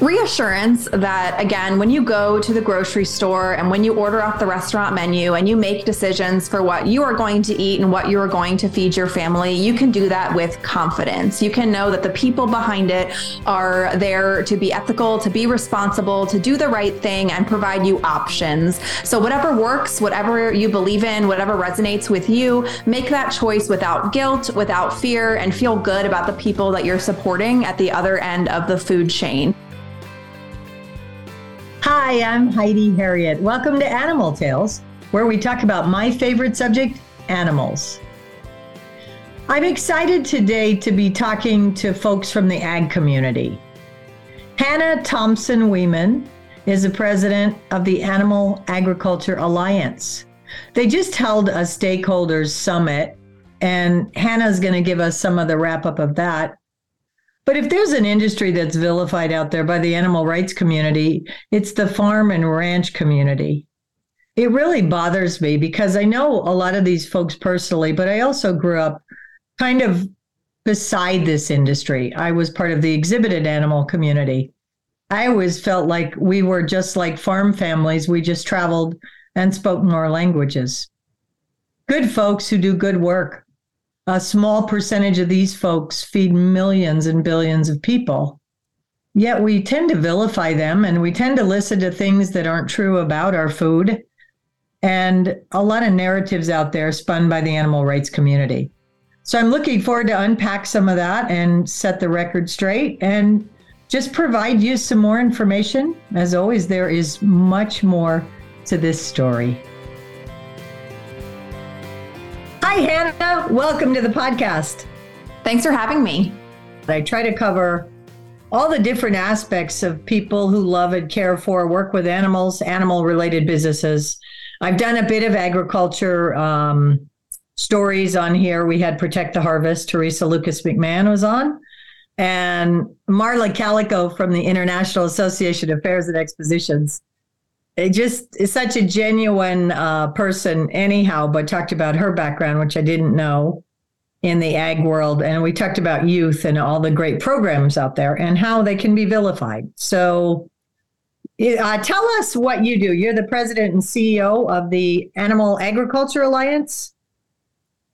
reassurance that again when you go to the grocery store and when you order off the restaurant menu and you make decisions for what you are going to eat and what you are going to feed your family you can do that with confidence. You can know that the people behind it are there to be ethical to be responsible to do the right thing and provide you options. So whatever works whatever you believe in whatever resonates with you make that choice without guilt without fear and feel good about the people that you're supporting at the other end of the food chain Hi, I'm Heidi Herriott. Welcome to Animal Tales, where we talk about my favorite subject animals. I'm excited today to be talking to folks from the ag community. Hannah Thompson Weeman is the president of the Animal Agriculture Alliance. They just held a stakeholders summit, and Hannah's going to give us some of the wrap up of that. But if there's an industry that's vilified out there by the animal rights community, it's the farm and ranch community. It really bothers me because I know a lot of these folks personally, but I also grew up kind of beside this industry. I was part of the exhibited animal community. I always felt like we were just like farm families. We just traveled and spoke more languages. Good folks who do good work a small percentage of these folks feed millions and billions of people. Yet we tend to vilify them and we tend to listen to things that aren't true about our food and a lot of narratives out there spun by the animal rights community. So I'm looking forward to unpack some of that and set the record straight and just provide you some more information. As always, there is much more to this story. Hi, Hannah. Welcome to the podcast. Thanks for having me. I try to cover all the different aspects of people who love and care for, work with animals, animal related businesses. I've done a bit of agriculture um, stories on here. We had Protect the Harvest, Teresa Lucas McMahon was on, and Marla Calico from the International Association of Fairs and Expositions it just is such a genuine uh, person anyhow but talked about her background which i didn't know in the ag world. And we talked about youth and all the great programs out there and how they can be vilified. So uh, tell us what you do. You're the president and ceo of the animal agriculture alliance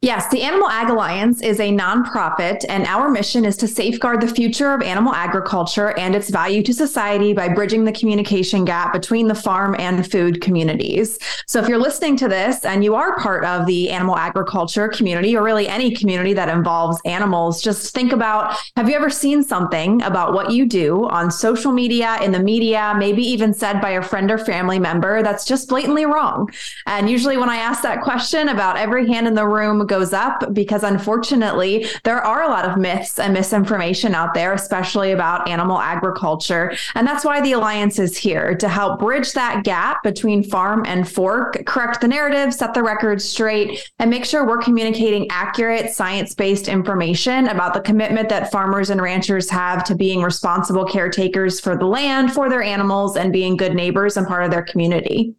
Yes, the Animal Ag Alliance is a nonprofit, and our mission is to safeguard the future of animal agriculture and its value to society by bridging the communication gap between the farm and food communities. So, if you're listening to this and you are part of the animal agriculture community, or really any community that involves animals, just think about have you ever seen something about what you do on social media, in the media, maybe even said by a friend or family member that's just blatantly wrong? And usually, when I ask that question, about every hand in the room goes up because unfortunately, there are a lot of myths and misinformation out there, especially about animal agriculture. And that's why the Alliance is here to help bridge that gap between farm and fork, correct the narrative, set the record straight, and make sure we're communicating accurate, science based information about the commitment that farmers and ranchers have to being responsible caretakers for the land, for their animals, and being good neighbors and part of their community.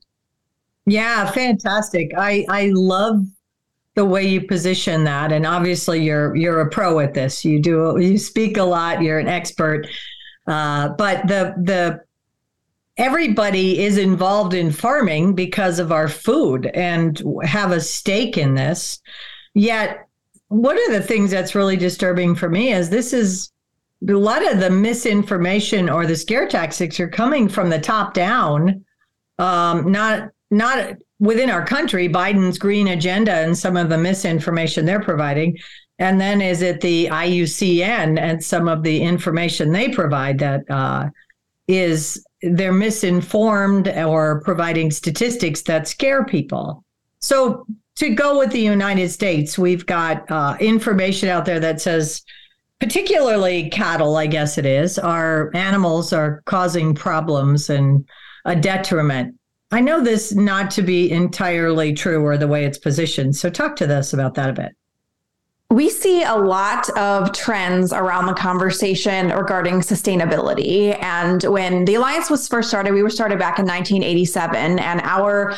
Yeah, fantastic. I I love the way you position that and obviously you're you're a pro at this. You do you speak a lot you're an expert uh, but the the everybody is involved in farming because of our food and have a stake in this. Yet one of the things that's really disturbing for me is this is a lot of the misinformation or the scare tactics are coming from the top down um, not not within our country, Biden's green agenda and some of the misinformation they're providing. And then is it the IUCN and some of the information they provide that uh, is they're misinformed or providing statistics that scare people. So to go with the United States, we've got uh, information out there that says, particularly cattle, I guess it is, our animals are causing problems and a detriment I know this not to be entirely true or the way it's positioned. So talk to us about that a bit. We see a lot of trends around the conversation regarding sustainability. And when the Alliance was first started, we were started back in 1987, and our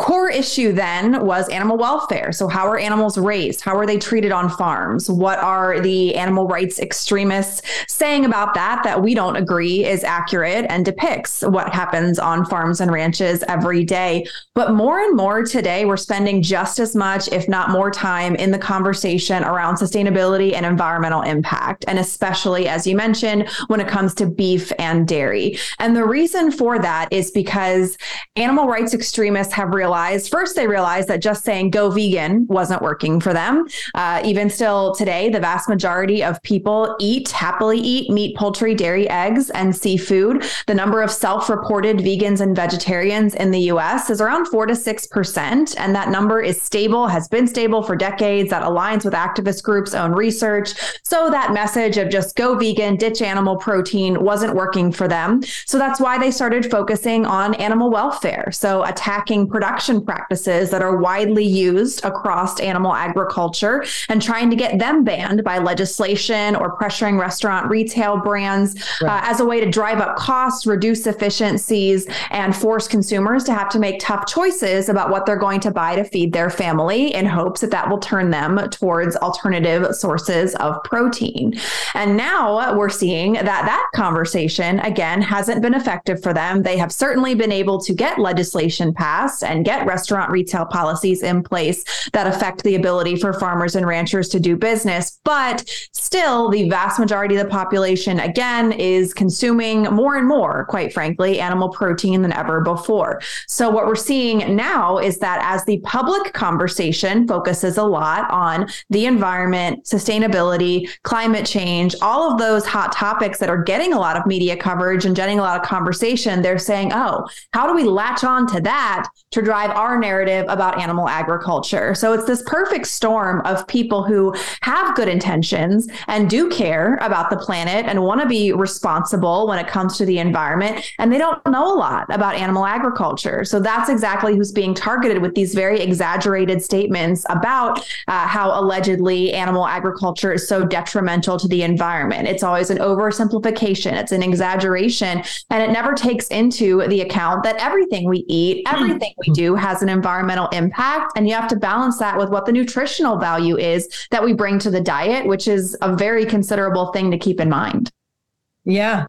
core issue then was animal welfare. So, how are animals raised? How are they treated on farms? What are the animal rights extremists saying about that that we don't agree is accurate and depicts what happens on farms and ranches every day? But more and more today, we're spending just as much, if not more time in the conversation around sustainability and environmental impact. And especially, as you mentioned, when it comes to beef and dairy. And the reason for that is because animal rights extremists have realized realized first, they realized that just saying go vegan wasn't working for them. Uh, even still today, the vast majority of people eat, happily eat meat, poultry, dairy, eggs, and seafood. The number of self reported vegans and vegetarians in the US is around 4 to 6%. And that number is stable, has been stable for decades. That aligns with activist groups' own research. So that message of just go vegan, ditch animal protein wasn't working for them. So that's why they started focusing on animal welfare. So attacking production production practices that are widely used across animal agriculture and trying to get them banned by legislation or pressuring restaurant retail brands right. uh, as a way to drive up costs, reduce efficiencies, and force consumers to have to make tough choices about what they're going to buy to feed their family in hopes that that will turn them towards alternative sources of protein. And now we're seeing that that conversation, again, hasn't been effective for them. They have certainly been able to get legislation passed and get restaurant retail policies in place that affect the ability for farmers and ranchers to do business. But still, the vast majority of the population, again, is consuming more and more, quite frankly, animal protein than ever before. So, what we're seeing now is that as the public conversation focuses a lot on the environment, sustainability, climate change, all of those hot topics that are getting a lot of media coverage and getting a lot of conversation, they're saying, oh, how do we latch on to that to drive our narrative about animal agriculture. So it's this perfect storm of people who have good intentions and do care about the planet and want to be responsible when it comes to the environment. And they don't know a lot about animal agriculture. So that's exactly who's being targeted with these very exaggerated statements about uh, how allegedly animal agriculture is so detrimental to the environment. It's always an oversimplification, it's an exaggeration, and it never takes into the account that everything we eat, everything we do has an environmental impact. And you have to balance that with what the nutritional value is that we bring to the diet, which is a very considerable thing to keep in mind. Yeah.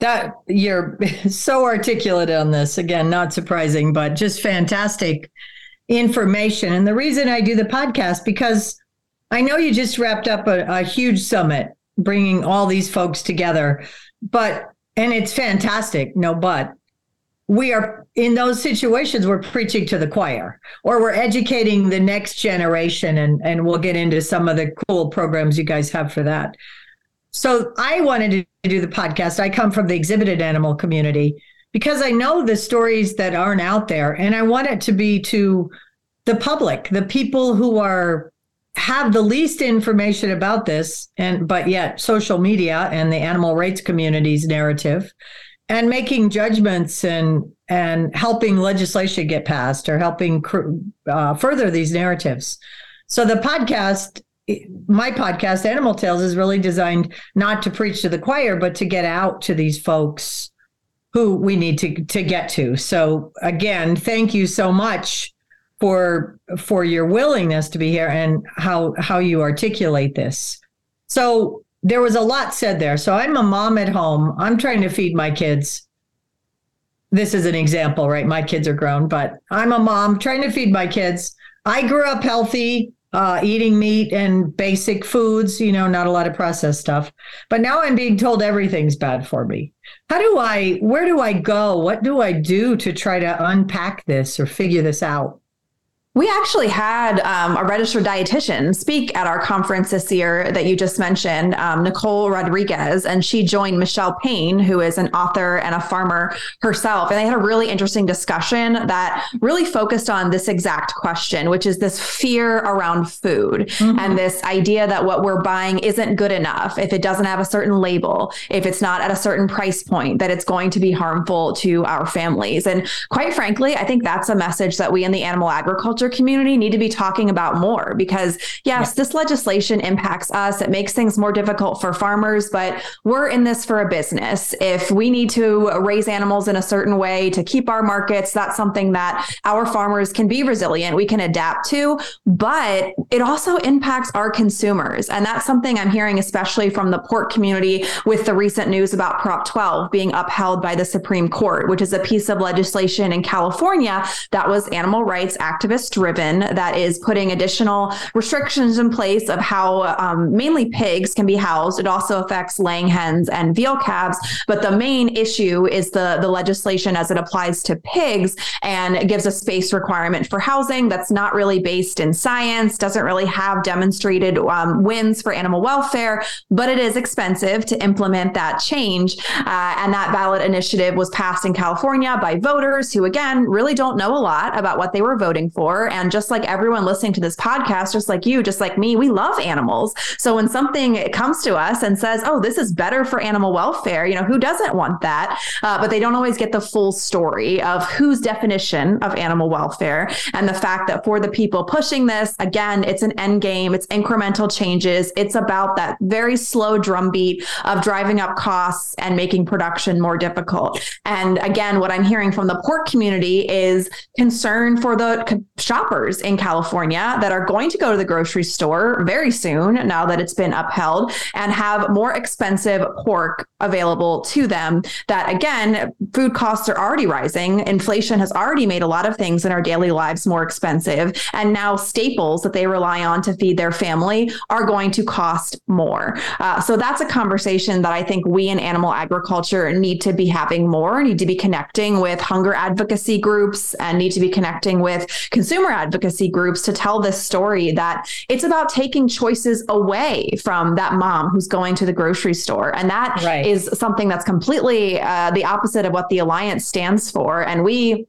That you're so articulate on this. Again, not surprising, but just fantastic information. And the reason I do the podcast, because I know you just wrapped up a, a huge summit bringing all these folks together, but, and it's fantastic, no, but we are in those situations we're preaching to the choir or we're educating the next generation and and we'll get into some of the cool programs you guys have for that. So i wanted to do the podcast. I come from the exhibited animal community because i know the stories that aren't out there and i want it to be to the public the people who are have the least information about this and but yet social media and the animal rights community's narrative and making judgments and and helping legislation get passed or helping uh, further these narratives. So the podcast, my podcast, Animal Tales, is really designed not to preach to the choir, but to get out to these folks who we need to to get to. So again, thank you so much for for your willingness to be here and how how you articulate this. So there was a lot said there. So I'm a mom at home. I'm trying to feed my kids. This is an example, right? My kids are grown, but I'm a mom trying to feed my kids. I grew up healthy, uh, eating meat and basic foods, you know, not a lot of processed stuff. But now I'm being told everything's bad for me. How do I, where do I go? What do I do to try to unpack this or figure this out? We actually had um, a registered dietitian speak at our conference this year that you just mentioned, um, Nicole Rodriguez, and she joined Michele Payn, who is an author and a farmer herself. And they had a really interesting discussion that really focused on this exact question, which is this fear around food mm-hmm. and this idea that what we're buying isn't good enough if it doesn't have a certain label, if it's not at a certain price point, that it's going to be harmful to our families. And quite frankly, I think that's a message that we in the animal agriculture community need to be talking about more because, yes, this legislation impacts us. It makes things more difficult for farmers, but we're in this for a business. If we need to raise animals in a certain way to keep our markets, that's something that our farmers can be resilient. We can adapt to, but it also impacts our consumers. And that's something I'm hearing, especially from the pork community with the recent news about Prop 12 being upheld by the Supreme Court, which is a piece of legislation in California that was animal rights activist driven, that is putting additional restrictions in place of how um, mainly pigs can be housed. It also affects laying hens and veal calves. But the main issue is the, the legislation as it applies to pigs and gives a space requirement for housing that's not really based in science, doesn't really have demonstrated um, wins for animal welfare, but it is expensive to implement that change. Uh, and that ballot initiative was passed in California by voters who, again, really don't know a lot about what they were voting for. And just like everyone listening to this podcast, just like you, just like me, we love animals. So when something comes to us and says, oh, this is better for animal welfare, you know, who doesn't want that? Uh, but they don't always get the full story of whose definition of animal welfare and the fact that for the people pushing this, again, it's an end game, it's incremental changes. It's about that very slow drumbeat of driving up costs and making production more difficult. And again, what I'm hearing from the pork community is concern for the shoppers in California that are going to go to the grocery store very soon now that it's been upheld and have more expensive pork available to them. That again, food costs are already rising. Inflation has already made a lot of things in our daily lives more expensive. And now staples that they rely on to feed their family are going to cost more. Uh, so that's a conversation that I think we in animal agriculture need to be having more, need to be connecting with hunger advocacy groups and need to be connecting with consumer advocacy groups to tell this story that it's about taking choices away from that mom who's going to the grocery store. And that right. is something that's completely uh, the opposite of what the Alliance stands for. And we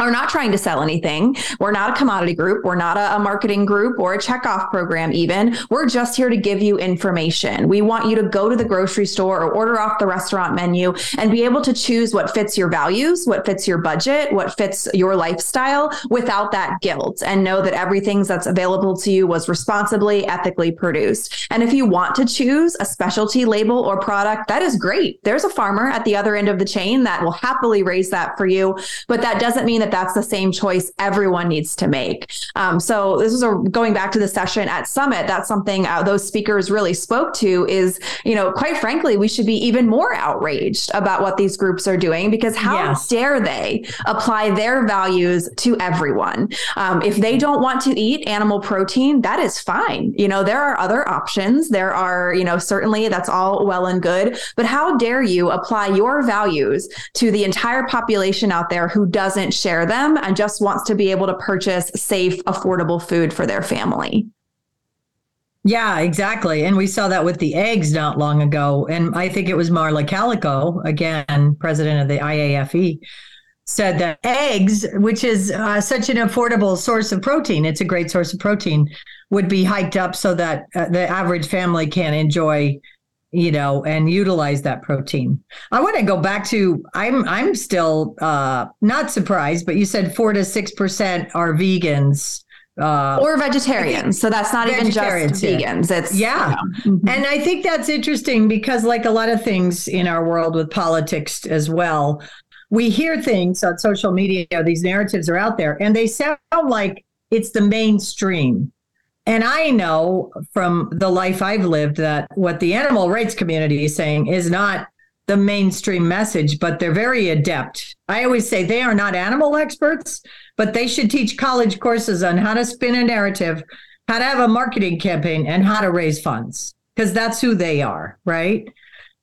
are not trying to sell anything. We're not a commodity group. We're not a, a, marketing group or a checkoff program, even. We're just here to give you information. We want you to go to the grocery store or order off the restaurant menu and be able to choose what fits your values, what fits your budget, what fits your lifestyle without that guilt and know that everything that's available to you was responsibly, ethically produced. And if you want to choose a specialty label or product, that is great. There's a farmer at the other end of the chain that will happily raise that for you, but that doesn't mean that that that's the same choice everyone needs to make. Um, so this is a, going back to the session at Summit. That's something uh, those speakers really spoke to. Is you know, quite frankly, we should be even more outraged about what these groups are doing because how yes. dare they apply their values to everyone? Um, if they don't want to eat animal protein, that is fine. You know, there are other options. There are, you know, certainly that's all well and good. But how dare you apply your values to the entire population out there who doesn't share them and just wants to be able to purchase safe, affordable food for their family. Yeah, exactly. And we saw that with the eggs not long ago. And I think it was Marla Calico, again, president of the IAFE, said that eggs, which is uh, such an affordable source of protein, it's a great source of protein, would be hiked up so that uh, the average family can enjoy you know, and utilize that protein. I want to go back to I'm I'm still uh, not surprised, but you said four to six percent are vegans. Uh, or vegetarians. So that's not even just vegans. It's yeah. You know. mm-hmm. And I think that's interesting because like a lot of things in our world with politics as well, we hear things on social media, these narratives are out there and they sound like it's the mainstream. And I know from the life I've lived that what the animal rights community is saying is not the mainstream message, but they're very adept. I always say they are not animal experts, but they should teach college courses on how to spin a narrative, how to have a marketing campaign, and how to raise funds, because that's who they are, right?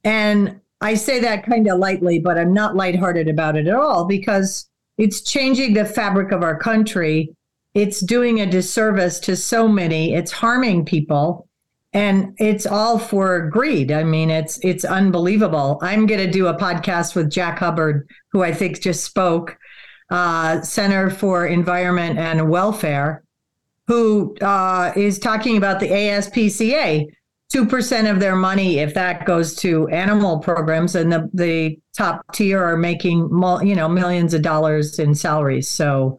And I say that kind of lightly, but I'm not lighthearted about it at all because it's changing the fabric of our country it's doing a disservice to so many. It's harming people and it's all for greed. I mean, it's it's unbelievable. I'm going to do a podcast with Jack Hubbard, who I think just spoke, uh, Center for Environment and Welfare, who uh, is talking about the ASPCA. Two percent of their money, if that goes to animal programs, and the the top tier are making you know millions of dollars in salaries. So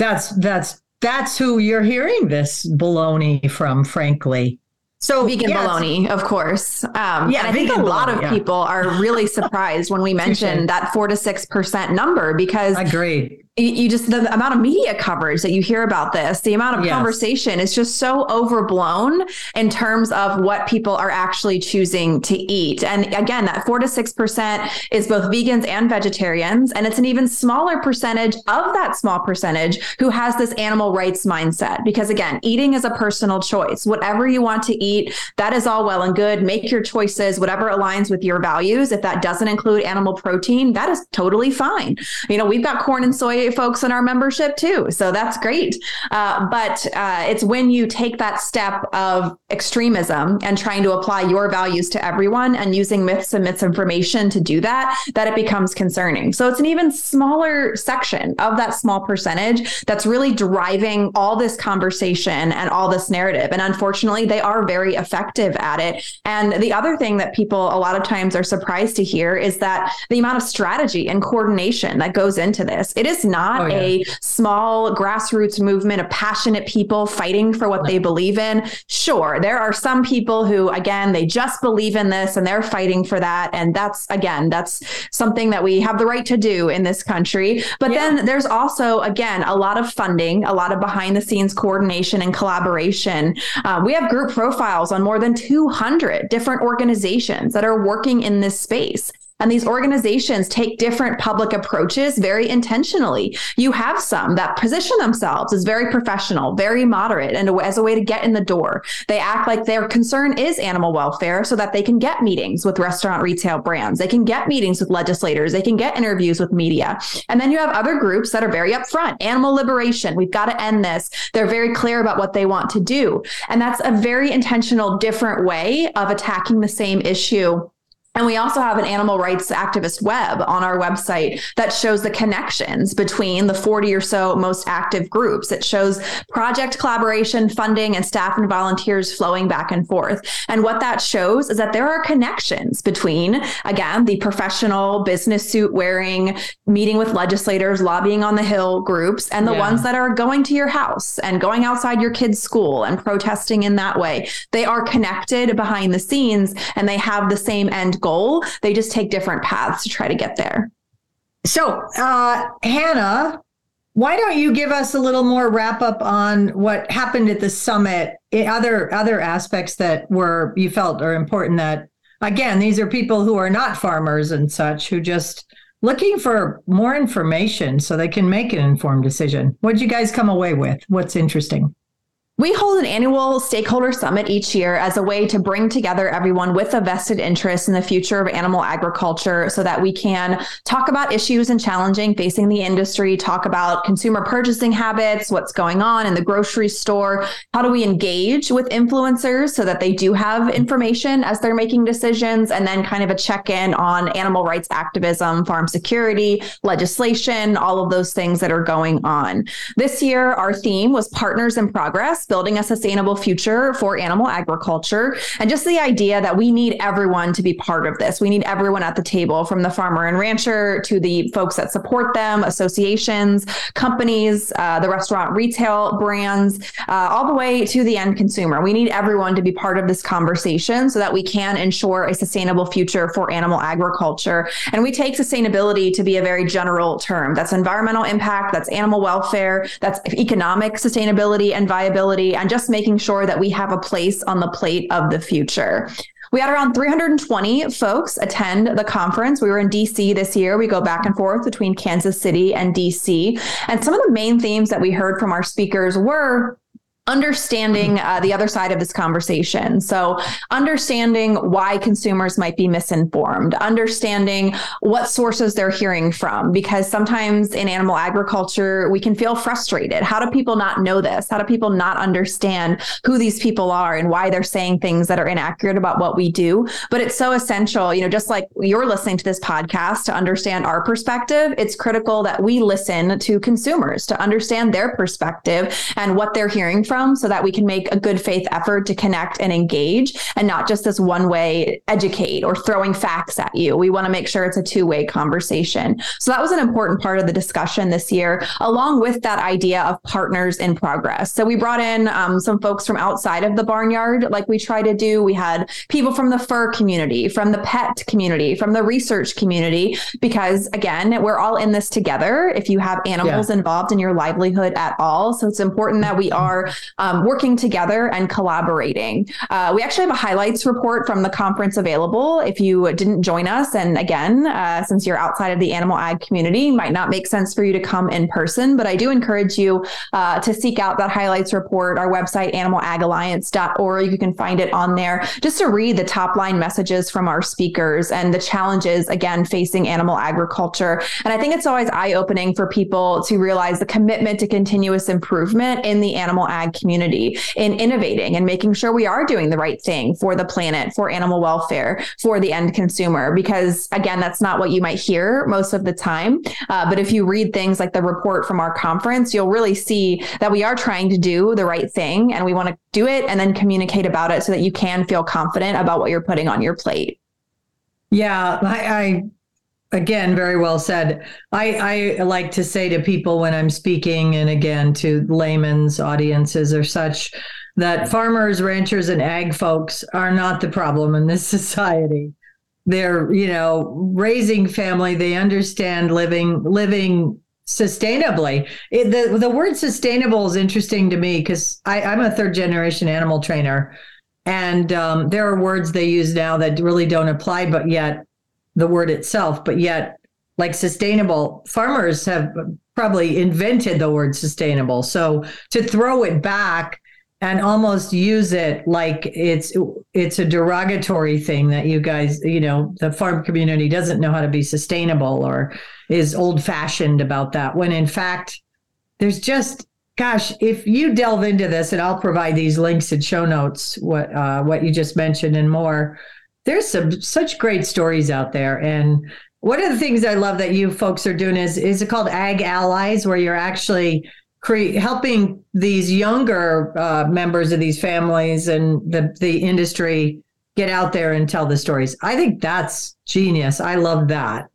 that's that's that's who you're hearing this baloney from, frankly. So vegan yes. baloney, of course. Um, yeah, and I think a lot of yeah. people are really surprised when we mention that four to six percent number because I agree you just the amount of media coverage that you hear about this the amount of yes. conversation is just so overblown in terms of what people are actually choosing to eat. And again that 4 to 6% is both vegans and vegetarians and it's an even smaller percentage of that small percentage who has this animal rights mindset. Because again eating is a personal choice. Whatever you want to eat that is all well and good. Make your choices whatever aligns with your values. If that doesn't include animal protein that is totally fine. You know we've got corn and soy folks in our membership too. So that's great. Uh, but uh, it's when you take that step of extremism and trying to apply your values to everyone and using myths and misinformation to do that, that it becomes concerning. So it's an even smaller section of that small percentage that's really driving all this conversation and all this narrative. And unfortunately, they are very effective at it. And the other thing that people a lot of times are surprised to hear is that the amount of strategy and coordination that goes into this, it is not oh, yeah. a small grassroots movement of passionate people fighting for what they believe in. Sure, there are some people who, again, they just believe in this and they're fighting for that. And that's, again, that's something that we have the right to do in this country. But yeah. then there's also, again, a lot of funding, a lot of behind the scenes coordination and collaboration. Uh, we have group profiles on more than 200 different organizations that are working in this space. And these organizations take different public approaches very intentionally. You have some that position themselves as very professional, very moderate, and as a way to get in the door. They act like their concern is animal welfare so that they can get meetings with restaurant retail brands. They can get meetings with legislators. They can get interviews with media. And then you have other groups that are very upfront animal liberation. We've got to end this. They're very clear about what they want to do. And that's a very intentional, different way of attacking the same issue and we also have an animal rights activist web on our website that shows the connections between the 40 or so most active groups. It shows project collaboration, funding, and staff and volunteers flowing back and forth. And what that shows is that there are connections between, again, the professional business suit wearing, meeting with legislators, lobbying on the Hill groups, and the yeah. ones that are going to your house and going outside your kid's school and protesting in that way. They are connected behind the scenes and they have the same end goal. They just take different paths to try to get there. So, uh, Hannah, why don't you give us a little more wrap up on what happened at the summit? Other other aspects that were you felt are important. That again, these are people who are not farmers and such who just looking for more information so they can make an informed decision. What did you guys come away with? What's interesting? We hold an annual stakeholder summit each year as a way to bring together everyone with a vested interest in the future of animal agriculture so that we can talk about issues and challenging facing the industry, talk about consumer purchasing habits, what's going on in the grocery store, how do we engage with influencers so that they do have information as they're making decisions, and then kind of a check in on animal rights activism, farm security, legislation, all of those things that are going on. This year, our theme was Partners in Progress building a sustainable future for animal agriculture. And just the idea that we need everyone to be part of this. We need everyone at the table from the farmer and rancher to the folks that support them, associations, companies, uh, the restaurant retail brands, uh, all the way to the end consumer. We need everyone to be part of this conversation so that we can ensure a sustainable future for animal agriculture. And we take sustainability to be a very general term. That's environmental impact, that's animal welfare, that's economic sustainability and viability and just making sure that we have a place on the plate of the future. We had around 320 folks attend the conference. We were in DC this year. We go back and forth between Kansas City and DC. And some of the main themes that we heard from our speakers were understanding uh, the other side of this conversation. So, understanding why consumers might be misinformed, understanding what sources they're hearing from, because sometimes in animal agriculture, we can feel frustrated. How do people not know this? How do people not understand who these people are and why they're saying things that are inaccurate about what we do? But it's so essential, you know, just like you're listening to this podcast to understand our perspective, it's critical that we listen to consumers to understand their perspective and what they're hearing from from so that we can make a good faith effort to connect and engage and not just this one way educate or throwing facts at you. We want to make sure it's a two way conversation. So that was an important part of the discussion this year, along with that idea of partners in progress. So we brought in um, some folks from outside of the barnyard, like we try to do. We had people from the fur community, from the pet community, from the research community, because again, we're all in this together. If you have animals yeah. involved in your livelihood at all, so it's important that we are um, working together and collaborating. Uh, we actually have a highlights report from the conference available. If you didn't join us, and again, uh, since you're outside of the animal ag community, might not make sense for you to come in person, but I do encourage you uh, to seek out that highlights report. Our website, animalagalliance.org, you can find it on there just to read the top line messages from our speakers and the challenges, again, facing animal agriculture. And I think it's always eye opening for people to realize the commitment to continuous improvement in the animal community, in innovating and making sure we are doing the right thing for the planet, for animal welfare, for the end consumer. Because again, that's not what you might hear most of the time. Uh, but if you read things like the report from our conference, you'll really see that we are trying to do the right thing and we want to do it and then communicate about it so that you can feel confident about what you're putting on your plate. Yeah, I, I again very well said. I, I like to say to people when i'm speaking and again to layman's audiences or such that farmers ranchers and ag folks are not the problem in this society. They're you know raising family they understand living living sustainably. It, the, the word sustainable is interesting to me because i'm a third generation animal trainer and um, there are words they use now that really don't apply but yet the word itself, but yet, like sustainable, farmers have probably invented the word sustainable. So to throw it back and almost use it like it's it's a derogatory thing that you guys, you know, the farm community doesn't know how to be sustainable or is old fashioned about that. When in fact, there's just gosh, if you delve into this, and I'll provide these links and show notes, what uh, what you just mentioned and more there's some such great stories out there. And one of the things I love that you folks are doing is is it called Ag Allies, where you're actually cre- helping these younger uh, members of these families and the the industry get out there and tell the stories. I think that's genius. I love that.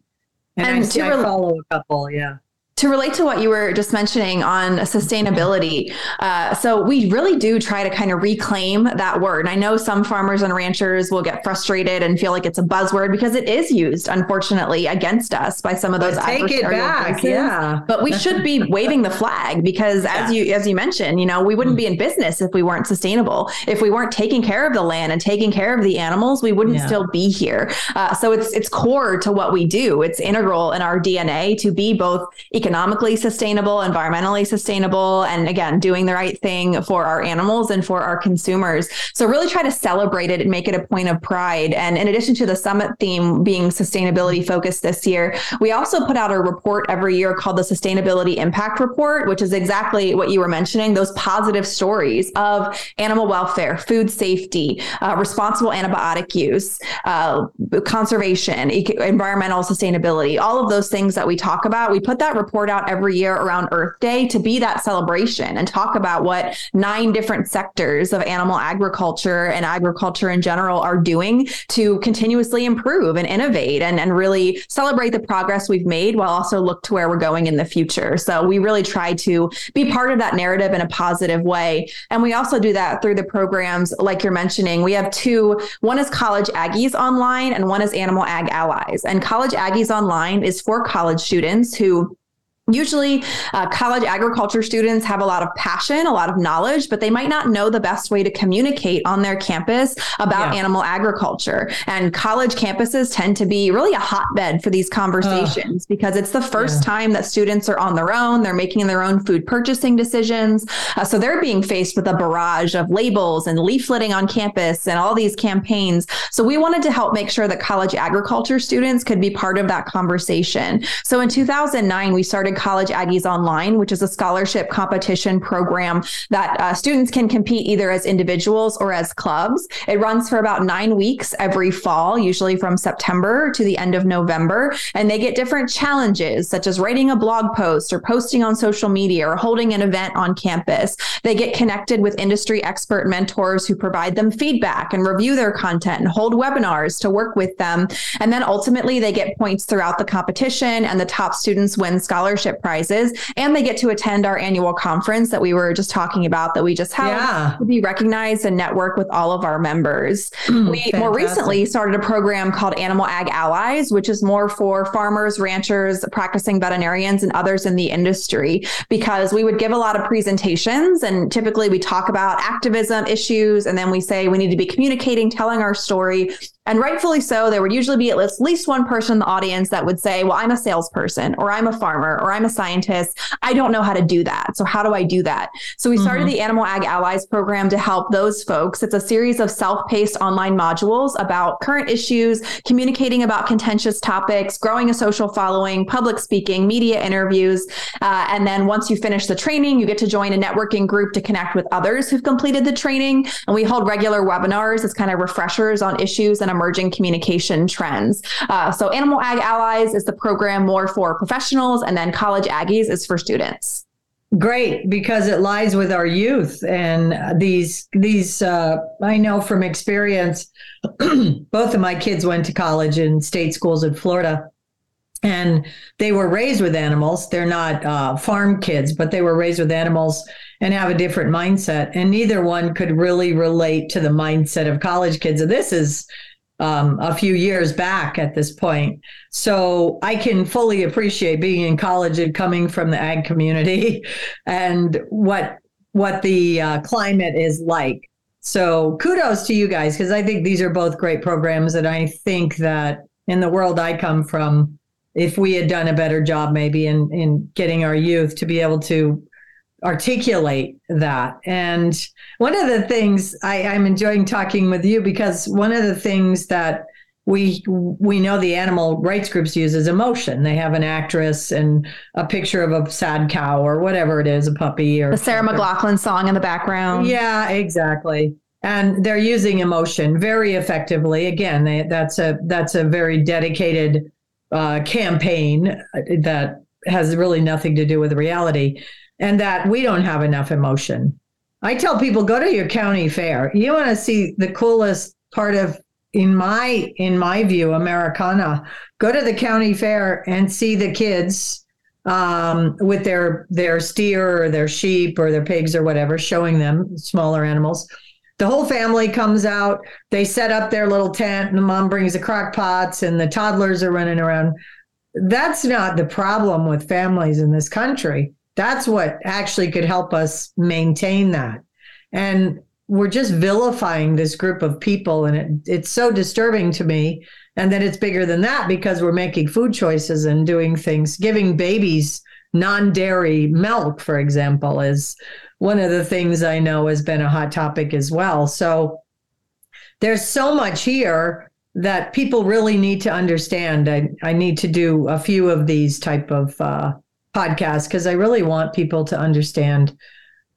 And, and I, to I follow a couple, yeah to relate to what you were just mentioning on sustainability, uh, so we really do try to kind of reclaim that word. I know some farmers and ranchers will get frustrated and feel like it's a buzzword because it is used, unfortunately, against us by some of those but take it back, voices. yeah. But we should be waving the flag because, yeah. as you as you mentioned, you know, we wouldn't be in business if we weren't sustainable. If we weren't taking care of the land and taking care of the animals, we wouldn't yeah. still be here. Uh, so it's it's core to what we do. It's integral in our DNA to be both economically sustainable, environmentally sustainable, and again, doing the right thing for our animals and for our consumers. So, really try to celebrate it and make it a point of pride. And in addition to the summit theme being sustainability focused this year, we also put out a report every year called the Sustainability Impact Report, which is exactly what you were mentioning those positive stories of animal welfare, food safety, uh, responsible antibiotic use, uh, conservation, environmental sustainability, all of those things that we talk about. We put that report out every year around Earth Day to be that celebration and talk about what nine different sectors of animal agriculture and agriculture in general are doing to continuously improve and innovate and, and really celebrate the progress we've made while also look to where we're going in the future. So we really try to be part of that narrative in a positive way. And we also do that through the programs like you're mentioning. We have two one is College Aggies Online and one is Animal Ag Allies. And College Aggies Online is for college students who Usually, uh, college agriculture students have a lot of passion, a lot of knowledge, but they might not know the best way to communicate on their campus about yeah. animal agriculture. And college campuses tend to be really a hotbed for these conversations uh, because it's the first yeah. time that students are on their own. They're making their own food purchasing decisions. Uh, so they're being faced with a barrage of labels and leafleting on campus and all these campaigns. So we wanted to help make sure that college agriculture students could be part of that conversation. So in 2009, we started College Aggies Online, which is a scholarship competition program that uh, students can compete either as individuals or as clubs. It runs for about nine weeks every fall, usually from September to the end of November. And they get different challenges, such as writing a blog post or posting on social media or holding an event on campus. They get connected with industry expert mentors who provide them feedback and review their content and hold webinars to work with them. And then ultimately, they get points throughout the competition, and the top students win scholarship prizes. And they get to attend our annual conference that we were just talking about that we just held yeah. to be recognized and network with all of our members. Mm, we fantastic. more recently started a program called Animal Ag Allies, which is more for farmers, ranchers, practicing veterinarians, and others in the industry, because we would give a lot of presentations. And typically we talk about activism issues, and then we say we need to be communicating, telling our story and rightfully so, there would usually be at least one person in the audience that would say, Well, I'm a salesperson, or I'm a farmer, or I'm a scientist. I don't know how to do that. So, how do I do that? So, we started mm-hmm. the Animal Ag Allies program to help those folks. It's a series of self paced online modules about current issues, communicating about contentious topics, growing a social following, public speaking, media interviews. Uh, and then once you finish the training, you get to join a networking group to connect with others who've completed the training. And we hold regular webinars as kind of refreshers on issues and emerging communication trends. Uh, so, Animal Ag Allies is the program more for professionals, and then College Aggies is for students. Great, because it lies with our youth, and these these uh, I know from experience. both of my kids went to college in state schools in Florida, and they were raised with animals. They're not uh, farm kids, but they were raised with animals and have a different mindset. And neither one could really relate to the mindset of college kids. And this is um, a few years back at this point. So I can fully appreciate being in college and coming from the ag community and what what the uh, climate is like. So kudos to you guys because I think these are both great programs, and I think that in the world I come from, if we had done a better job maybe in in getting our youth to be able to articulate that. And one of the things I, I'm enjoying talking with you because one of the things that we we know the animal rights groups use is emotion. They have an actress and a picture of a sad cow or whatever it is, a puppy or the Sarah McLachlan song in the background. Yeah, exactly. And they're using emotion very effectively. Again, they, that's a that's a very dedicated uh, campaign that has really nothing to do with reality and that we don't have enough emotion. I tell people go to your county fair. You want to see the coolest part of in my in my view Americana. Go to the county fair and see the kids um, with their their steer or their sheep or their pigs or whatever, showing them smaller animals. The whole family comes out. They set up their little tent, and the mom brings the crock pots, and the toddlers are running around. That's not the problem with families in this country. That's what actually could help us maintain that. And we're just vilifying this group of people. And it, it's so disturbing to me. And then it's bigger than that because we're making food choices and doing things, giving babies non dairy milk, for example, is one of the things I know has been a hot topic as well. So there's so much here that people really need to understand. I, I need to do a few of these type of uh, podcast because I really want people to understand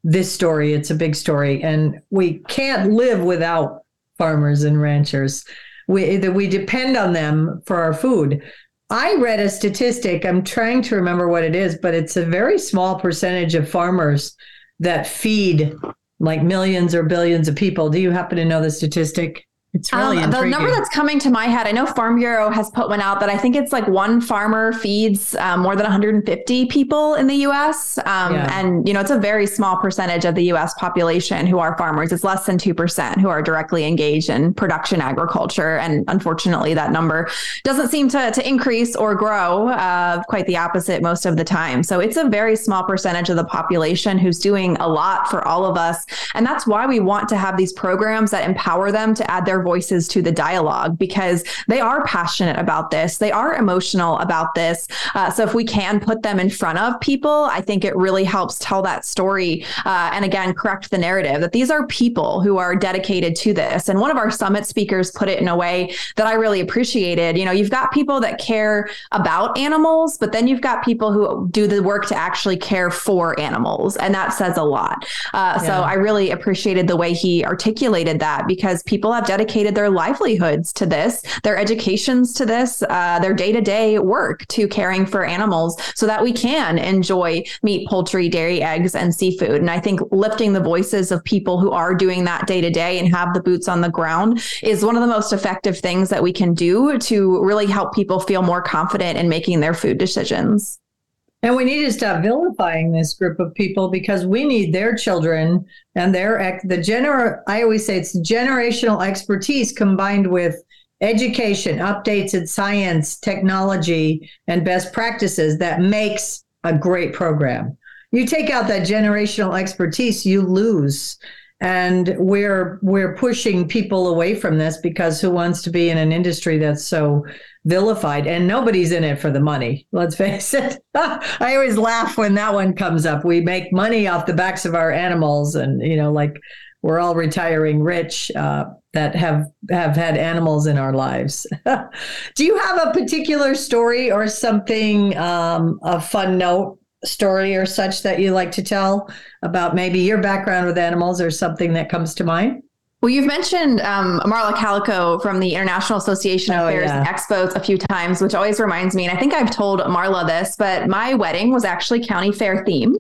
this story. It's a big story, and we can't live without farmers and ranchers. We that we depend on them for our food. I read a statistic. I'm trying to remember what it is, but it's a very small percentage of farmers that feed like millions or billions of people. Do you happen to know the statistic? It's really um, the number that's coming to my head. I know Farm Bureau has put one out that I think it's like one farmer feeds um, more than 150 people in the U.S. Um, yeah. And you know, it's a very small percentage of the U.S. population who are farmers. It's less than two percent who are directly engaged in production agriculture, and unfortunately, that number doesn't seem to to increase or grow. Uh, quite the opposite most of the time. So it's a very small percentage of the population who's doing a lot for all of us, and that's why we want to have these programs that empower them to add their voices to the dialogue because they are passionate about this. They are emotional about this. Uh, so if we can put them in front of people, I think it really helps tell that story. Uh, and again, correct the narrative that these are people who are dedicated to this. And one of our summit speakers put it in a way that I really appreciated. You know, you've got people that care about animals, but then you've got people who do the work to actually care for animals. And that says a lot. Uh, yeah. So I really appreciated the way he articulated that because people have dedicated their livelihoods to this, their educations to this, uh, their day to day work to caring for animals so that we can enjoy meat, poultry, dairy, eggs, and seafood. And I think lifting the voices of people who are doing that day to day and have the boots on the ground is one of the most effective things that we can do to really help people feel more confident in making their food decisions. And we need to stop vilifying this group of people because we need their children and their the gener. I always say it's generational expertise combined with education, updates in science, technology, and best practices that makes a great program. You take out that generational expertise, you lose. And we're we're pushing people away from this because who wants to be in an industry that's so vilified and nobody's in it for the money let's face it i always laugh when that one comes up we make money off the backs of our animals and you know like we're all retiring rich uh, that have have had animals in our lives. Do you have a particular story or something um, a fun note story or such that you like to tell about maybe your background with animals or something that comes to mind? Well, you've mentioned um, Marla Calico from the International Association of oh, Fairs yeah. and Expos a few times, which always reminds me, and I think I've told Marla this, but my wedding was actually county fair themed.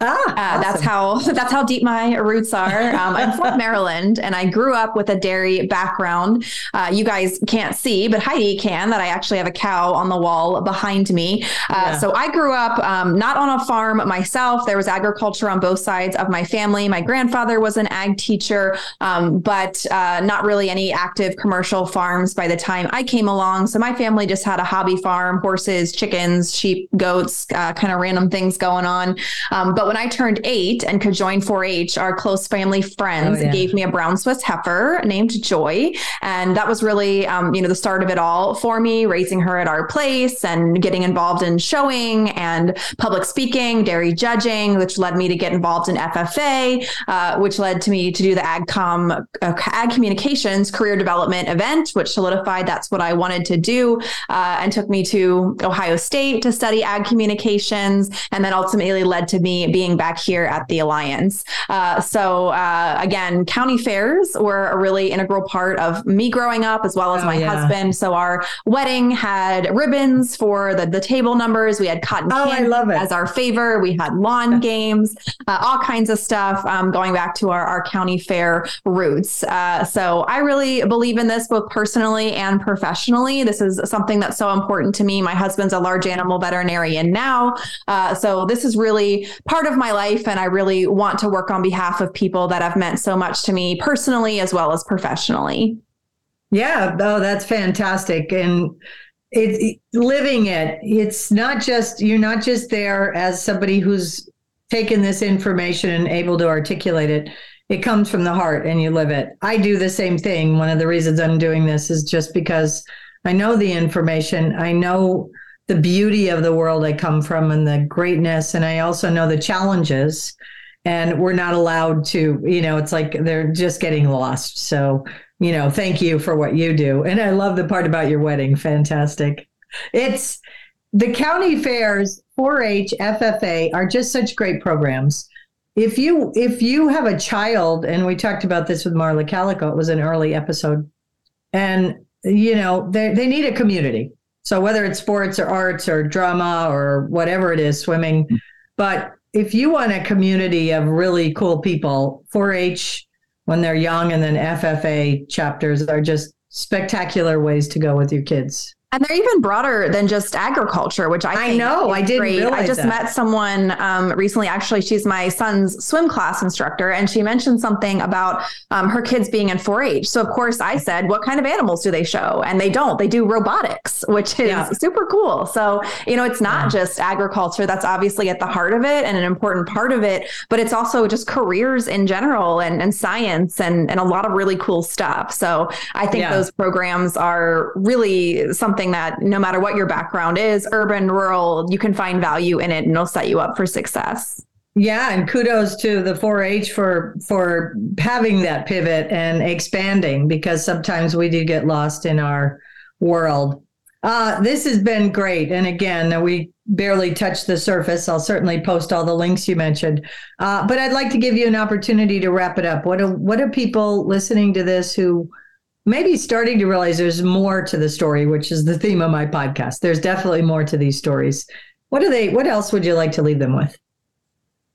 Ah, uh, awesome. that's how that's how deep my roots are. Um, I'm from Maryland, and I grew up with a dairy background. Uh, you guys can't see, but Heidi can. That I actually have a cow on the wall behind me. Uh, yeah. So I grew up um, not on a farm myself. There was agriculture on both sides of my family. My grandfather was an ag teacher, um, but uh, not really any active commercial farms by the time I came along. So my family just had a hobby farm: horses, chickens, sheep, goats, uh, kind of random things going on. Um, but when I turned eight and could join 4 H, our close family friends oh, yeah. gave me a brown Swiss heifer named Joy. And that was really, um, you know, the start of it all for me, raising her at our place and getting involved in showing and public speaking, dairy judging, which led me to get involved in FFA, uh, which led to me to do the AgCom, uh, Ag Communications Career Development event, which solidified that's what I wanted to do uh, and took me to Ohio State to study ag communications. And then ultimately led to me being back here at the Alliance. Uh, so uh, again, county fairs were a really integral part of me growing up, as well as oh, my yeah. husband. So our wedding had ribbons for the, the table numbers. We had cotton oh, candy as our favor. We had lawn games, uh, all kinds of stuff um, going back to our, our county fair roots. Uh, so I really believe in this both personally and professionally. This is something that's so important to me. My husband's a large animal veterinarian now. Uh, so this is really part of my life. And I really want to work on behalf of people that have meant so much to me personally as well as professionally. Yeah. Oh, that's fantastic. And it's living it. It's not just, you're not just there as somebody who's taken this information and able to articulate it. It comes from the heart and you live it. I do the same thing. One of the reasons I'm doing this is just because I know the information. I know the beauty of the world I come from and the greatness. And I also know the challenges. And we're not allowed to, you know, it's like they're just getting lost. So, you know, thank you for what you do. And I love the part about your wedding. Fantastic. It's the county fairs, 4-H, FFA are just such great programs. If you if you have a child, and we talked about this with Marla Calico, it was an early episode, and you know they they need a community so whether it's sports or arts or drama or whatever it is, swimming, mm. but if you want a community of really cool people, 4-H when they're young and then FFA chapters are just spectacular ways to go with your kids. And they're even broader than just agriculture, which I I know I didn't great. I just that. met someone um, recently. Actually, she's my son's swim class instructor, and she mentioned something about um, her kids being in 4-H. So of course, I said, "What kind of animals do they show?" And they don't. They do robotics, which is Yeah. super cool. So you know, it's not Yeah. just agriculture. That's obviously at the heart of it and an important part of it, but it's also just careers in general and, and science and and a lot of really cool stuff. So I think Yeah. those programs are really something that no matter what your background is, urban, rural, you can find value in it and it'll set you up for success. Yeah, and kudos to the 4-H for for having that pivot and expanding because sometimes we do get lost in our world. Uh, this has been great, and again, we barely touched the surface. I'll certainly post all the links you mentioned, uh, but I'd like to give you an opportunity to wrap it up. What do what do people listening to this who maybe starting to realize there's more to the story, which is the theme of my podcast? There's definitely more to these stories. What do they? What else would you like to leave them with?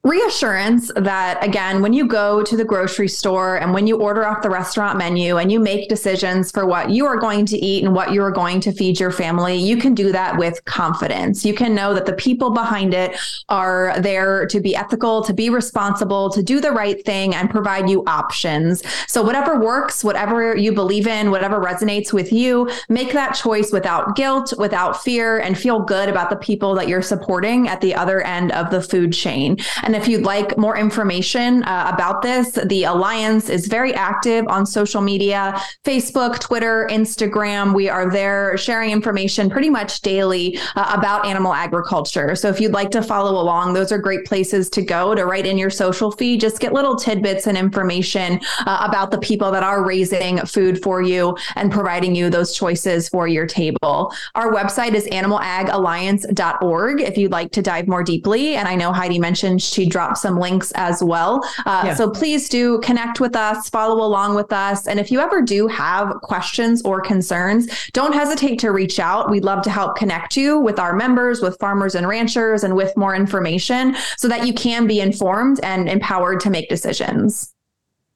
Reassurance that again when you go to the grocery store and when you order off the restaurant menu and you make decisions for what you are going to eat and what you are going to feed your family you can do that with confidence. You can know that the people behind it are there to be ethical to be responsible to do the right thing and provide you options. So whatever works whatever you believe in whatever resonates with you make that choice without guilt without fear and feel good about the people that you're supporting at the other end of the food chain. And if you'd like more information uh, about this, the Alliance is very active on social media Facebook, Twitter, Instagram. We are there sharing information pretty much daily uh, about animal agriculture. So if you'd like to follow along, those are great places to go to write in your social feed. Just get little tidbits and information uh, about the people that are raising food for you and providing you those choices for your table. Our website is animalagalliance.org if you'd like to dive more deeply. And I know Heidi mentioned she dropped some links as well. Uh, Yeah. So please do connect with us, follow along with us. And if you ever do have questions or concerns, don't hesitate to reach out. We'd love to help connect you with our members, with farmers and ranchers, and with more information so that you can be informed and empowered to make decisions.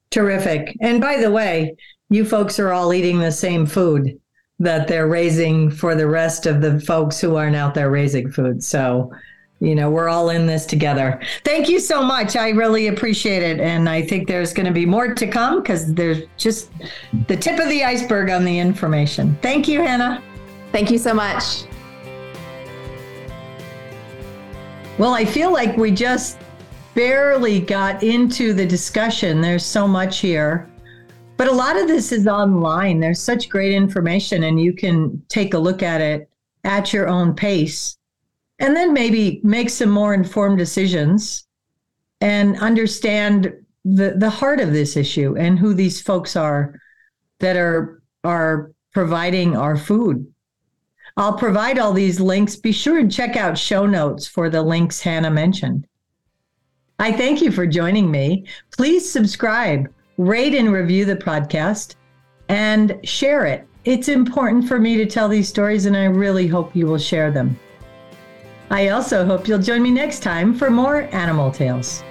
Terrific. And by the way, you folks are all eating the same food that they're raising for the rest of the folks who aren't out there raising food. So, you know, we're all in this together. Thank you so much. I really appreciate it. And I think there's going to be more to come because there's just the tip of the iceberg on the information. Thank you, Hannah. Thank you so much. Well, I feel like we just barely got into the discussion. There's so much here. But a lot of this is online. There's such great information, and you can take a look at it at your own pace and then maybe make some more informed decisions and understand the, the heart of this issue and who these folks are that are are providing our food. I'll provide all these links. Be sure and check out show notes for the links Hannah mentioned. I thank you for joining me. Please subscribe, rate and review the podcast, and share it. It's important for me to tell these stories, and I really hope you will share them. I also hope you'll join me next time for more Animal Tales.